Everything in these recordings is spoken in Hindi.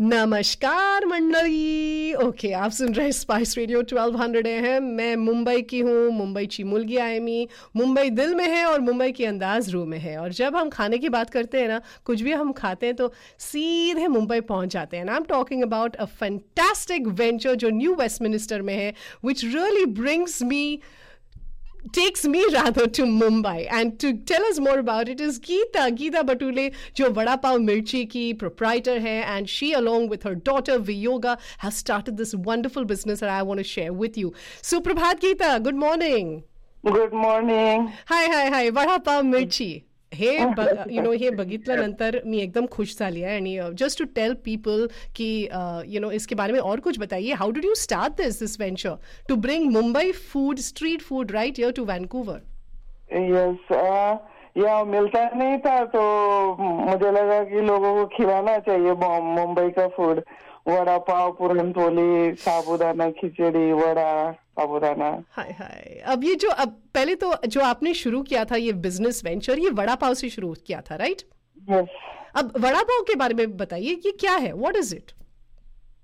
नमस्कार मंडली ओके आप सुन रहे स्पाइस रेडियो 1200 है मैं मुंबई की हूँ मुंबई ची मुलगी आयमी मुंबई दिल में है और मुंबई की अंदाज रू में है। और जब हम खाने की बात करते हैं ना, कुछ भी हम खाते हैं तो सीधे मुंबई पहुँच जाते हैं। I am talking about a fantastic venture जो न्यू वेस्टमिनिस्टर में है which really brings me takes me rather to Mumbai. And to tell us more about it is Geeta, Geeta Batule, jo Vada Pav Mirchi ki proprietor hai, and she along with her daughter Viyoga has started this wonderful business that I want to share with you. Suprabhat Geeta, good morning. Good morning. Hi, hi, hi. Vada Pav Mirchi. Hey you know हे बघितल्यानंतर मी एकदम खुश झाली आहे आणि जस्ट टू टेल पीपल की यू नो इसके बारे में और कुछ बताइए. How did you start this this venture to bring Mumbai food street food right here to Vancouver yes यहाँ मिलता नहीं था तो मुझे लगा कि लोगों को खिलाना चाहिए मुंबई का फ़ूड वड़ा पाव पूरन पोली साबुदाना खिचड़ी वड़ा साबुदाना. हाय हाय. अब ये जो अब पहले तो जो आपने शुरू किया था ये बिज़नेस वेंचर ये वड़ा पाव से शुरू किया था राइट यस अब वड़ा पाव के बारे में बताइए ये क्या है? What is it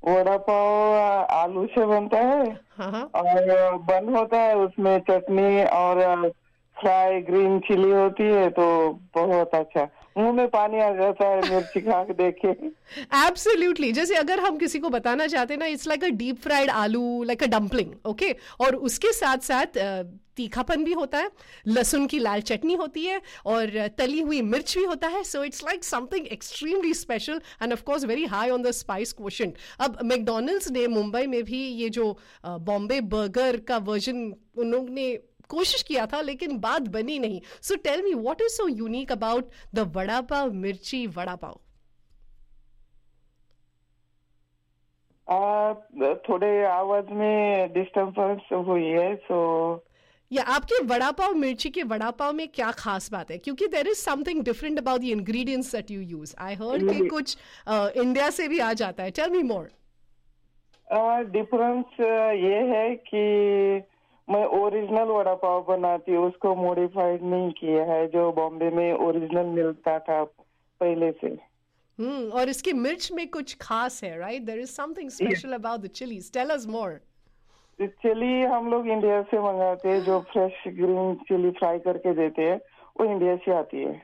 vada pav आलू से बनता है हाँ हाँ. और बन होता है उसमें चटनी और फ्राई ग्रीन चिली होती है तो बहुत अच्छा। मुँह में पानी आ जाता है, मिर्ची खा के देखे। एब्सोल्युटली जैसे अगर हम किसी को बताना चाहते ना it's like a deep fried aloo like a dumpling okay और उसके साथ साथ तीखापन भी होता है, लहसुन की लाल चटनी होती है, और तली हुई मिर्च भी होता है so it's like something extremely special and of course very high on the spice question अब मैकडोनल्ड्स ने मुंबई में भी ये जो बॉम्बे बर्गर का वर्जन उन्होंने कोशिश किया था लेकिन बात बनी नहीं। So tell me what is so unique about the vada pav mirchi vada pav? थोड़े आवाज़ में डिस्टर्बेंस हुई है सो या आपके वड़ा पाव मिर्ची के वड़ा पाव में क्या खास बात है? क्योंकि there is something different about the ingredients that you use I heard कि कुछ इंडिया से भी आ जाता है। टेल मी मोर डिफरेंस ये है कि मैं ओरिजिनल वड़ा पाव बनाती हूँ उसको मॉडिफाइड नहीं किया है जो बॉम्बे में ओरिजिनल मिलता था पहले से। हम्म और इसकी मिर्च में कुछ खास है right there is something special about the chillies tell us more chilli हम लोग इंडिया से मंगाते हैं जो फ्रेश ग्रीन चिली फ्राई करके देते हैं वो इंडिया से आती है।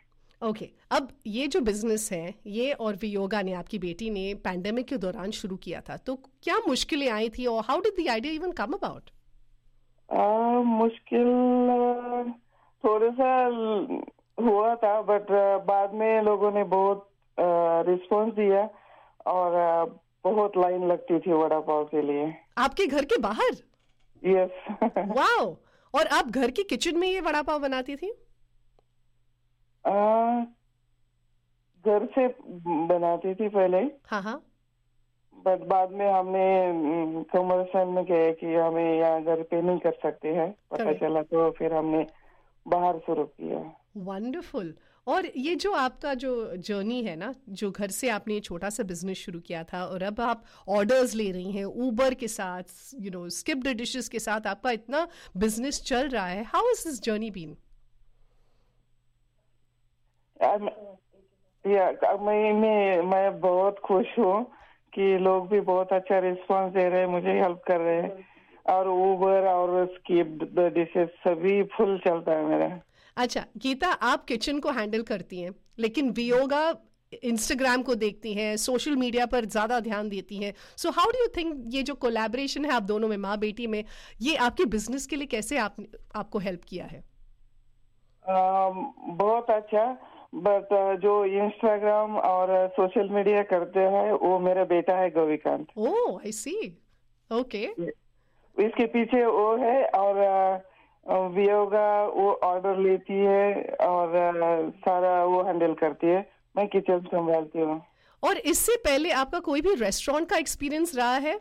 Okay okay. अब ये जो बिज़नेस है ये और वियोगा ने आपकी बेटी ने पैंडेमिक के दौरान शुरू किया था तो क्या मुश्किलें आई थी और how did the idea even come about मुश्किल थोड़ा सा हुआ था बट बाद में लोगों ने बहुत रिस्पांस दिया और बहुत लाइन लगती थी वड़ा पाव के लिए। आपके घर के बाहर? यस वाओ और आप घर की किचन में ये वड़ा पाव बनाती थी? घर से बनाती थी पहले। हाँ हाँ। बट बाद में हमने कमर्शियल में गए कि हमें यहाँ घर पे नहीं कर सकते हैं। पता चला तो फिर हमने बाहर शुरू किया। वंडरफुल और ये जो आपका जो जर्नी है ना जो घर से आपने छोटा सा बिज़नेस शुरू किया था और अब आप ऑर्डर्स ले रही हैं ऊबर के साथ यू नो स्किप्ड डिशेस के साथ आपका इतना बिज़नेस चल रहा है how is this journey been मैं मैं मैं बहुत खुश हूँ। कि लोग भी बहुत अच्छा रिस्पांस दे रहे हैं मुझे हेल्प कर रहे हैं। और ऊबर और स्किप डिशेस सभी फुल चलता है मेरा। अच्छा गीता आप किचन को हैंडल करती हैं लेकिन वियोगा इंस्टाग्राम को देखती हैं सोशल मीडिया पर ज़्यादा ध्यान देती हैं। So how do you think ये जो कोलैबोरेशन है आप दोनों में माँ बेटी में ये आपके बिज़नेस के लिए कैसे आप आपको हेल्प किया है? um, बहुत अच्छा। बट uh, जो इंस्टाग्राम और सोशल uh, मीडिया करते हैं वो मेरा बेटा है गोविकांत ओह आई सी ओके इसके पीछे वो है और वियोगा uh, वो ऑर्डर लेती है और सारा वो हैंडल करती है। मैं किचन संभालती हूँ। और इससे पहले आपका कोई भी रेस्टोरेंट का एक्सपीरियंस रहा है?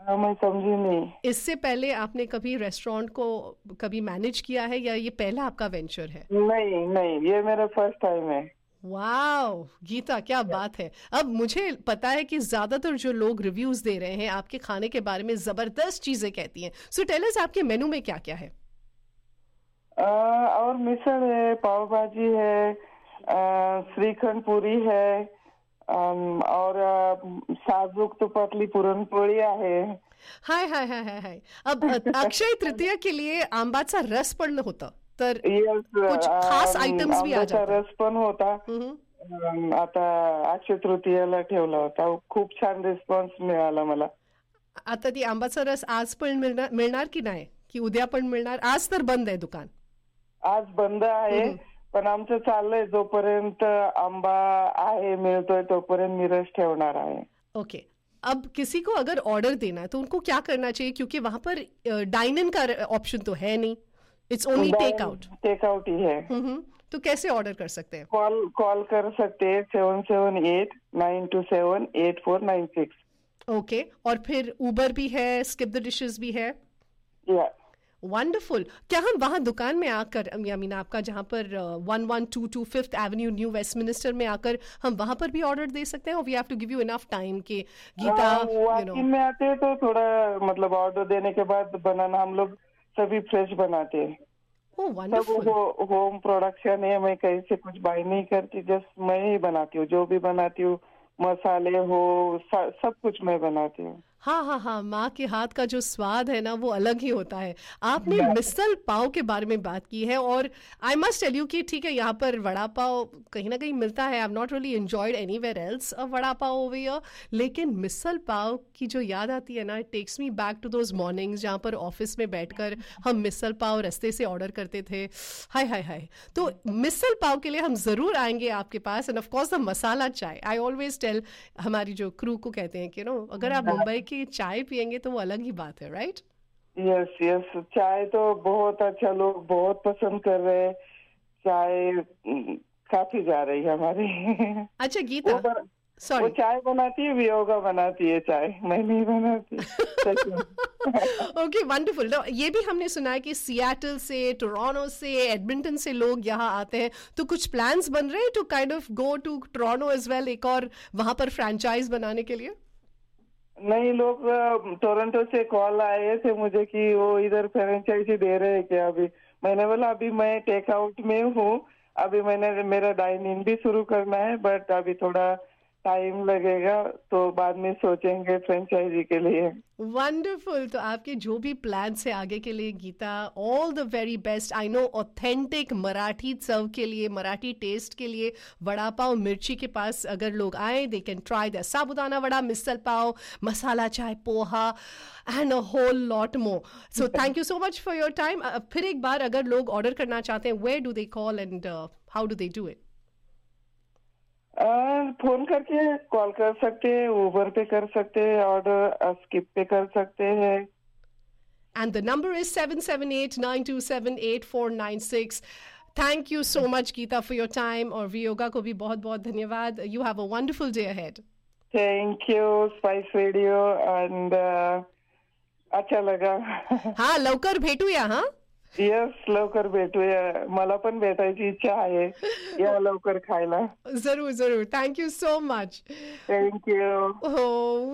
हाँ, मैं समझी नहीं। इससे पहले आपने कभी रेस्टोरेंट को कभी मैनेज किया है या ये पहला आपका वेंचर है? नहीं नहीं ये मेरा फ़र्स्ट टाइम है। वाओ गीता क्या बात है। अब मुझे पता है कि ज़्यादातर जो लोग रिव्यूज़ दे रहे हैं आपके खाने के बारे में ज़बरदस्त चीज़ें कहती हैं। सो टेल अस आपके मेनू में क्या क्या है? आ, और मिसल है पाव भाजी है श्रीखंड पूरी है और साजूक तुपातली पुरणपोळी आहे. हाय हाय हाय हाय हाय. अब अक्षय तृतीया के लिए आंबाचा रस पण होतं. तर कुछ खास items भी आ आंब्याचा. रस पण होता. आता अक्षय तृतीयाला ठेवला होता. खूप छान रिस्पॉन्स मिळाला मला. आता ती आंबाचा रस आज पण मिळणार मिळणार की नाही? की उद्या पण मिळणार? आज तर बंद आहे दुकान. आज बंद आहे. पण आमचं चाललंय जोपर्यंत आंबा आहे मिळतोय तोपर्यंत मी रस ठेवणार आहे. ओके. अब किसी को अगर ऑर्डर देना है तो उनको क्या करना चाहिए? क्योंकि वहाँ पर डाइन इन का ऑप्शन तो है नहीं. It's only take out take out ही. है तो कैसे ऑर्डर कर सकते हैं? कॉल कॉल कर सकते हैं seven seven eight nine two seven eight four nine six okay और फिर ऊबर भी है स्किप द डिशेस भी है. या वंडरफुल क्या हम वहाँ दुकान में आकर आई मीन आपका जहाँ पर one one two two fifth avenue New Westminster में आकर हम वहाँ पर भी ऑर्डर दे सकते हैं? We have to give you enough time कि गीता यू नो में आते हैं तो थोड़ा मतलब ऑर्डर देने के बाद बनाना हम लोग सभी फ्रेश बनाते हैं। हो, होम प्रोडक्शन है मैं कहीं से कुछ बाय नहीं करती जस्ट मैं ही बनाती हूँ जो भी बनाती हूँ मसाले हो सब कुछ मैं बनाती हूँ। हाँ हाँ हाँ माँ के हाथ का जो स्वाद है ना वो अलग ही होता है। आपने मिसल पाव के बारे में बात की है और आई मस्ट टेल यू कि ठीक है यहाँ पर वड़ा पाव कहीं ना कहीं मिलता है। I am not really enjoyed anywhere else a vada pav over here लेकिन मिसल पाव की जो याद आती है ना it takes me back to those mornings जहाँ पर ऑफ़िस में बैठकर हम मिसल पाव रस्ते से ऑर्डर करते थे। हाय हाय हाय। तो मिसल पाव के लिए हम ज़रूर आएँगे आपके पास। And of course the masala chai I always tell हमारी जो क्रू को कहते हैं कि नो अगर आप मुंबई की चाय पियेंगे तो वो अलग ही बात है राइट यस यस चाय तो बहुत अच्छा लोग बहुत पसंद कर रहे हैं। चाय काफ़ी जा रही है हमारी। अच्छा वो गीता ब- वो चाय बनाती है वियोगा बनाती है चाय। मैं नहीं बनाती। ओके वंडरफुल ये भी हमने सुना है कि सियाटल से टोरंटो से एडमिंटन से लोग यहाँ आते हैं। तो कुछ प्लान्स बन रहे हैं to kind of go to Toronto as well एक और वहाँ पर फ्रेंचाइज बनाने के लिए? नहीं, लोग टोरंटो से कॉल आए थे मुझे कि वो इधर फ्रेंचाइजी दे रहे हैं क्या अभी? मैंने बोला, अभी मैं टेकआउट में हूँ। अभी मैंने, मेरा डाइन इन भी शुरू करना है बट अभी थोड़ा टाइम लगेगा तो बाद में सोचेंगे फ्रेंचाइजी के लिए। वंडरफुल तो आपके जो भी प्लान है आगे के लिए Geeta all the very best I know authentic Marathi serve के लिए मराठी टेस्ट के लिए वड़ा पाव मिर्ची के पास अगर लोग आए they can try the sabudana vada misal pav masala chai poha and a whole lot more so thank you so much for your time फिर एक बार अगर लोग ऑर्डर करना चाहते हैं where do they call and how do they do it phone करके कॉल कर सकते हैं ऊबर पे कर सकते हैं ऑर्डर स्किप पे कर सकते हैं And the number is 778-927-8496. Thank you so much, Geeta, for your time. और वियोगा को भी बहुत बहुत धन्यवाद. You have a wonderful day ahead. Thank you Spice Radio and अच्छा लगा हाँ लवकर भेटूया हा येस लवकर भेटूया. मला पण भेटायची इच्छा आहे. या लवकर खायला. जरूर जरूर. Thank you so much thank you हो.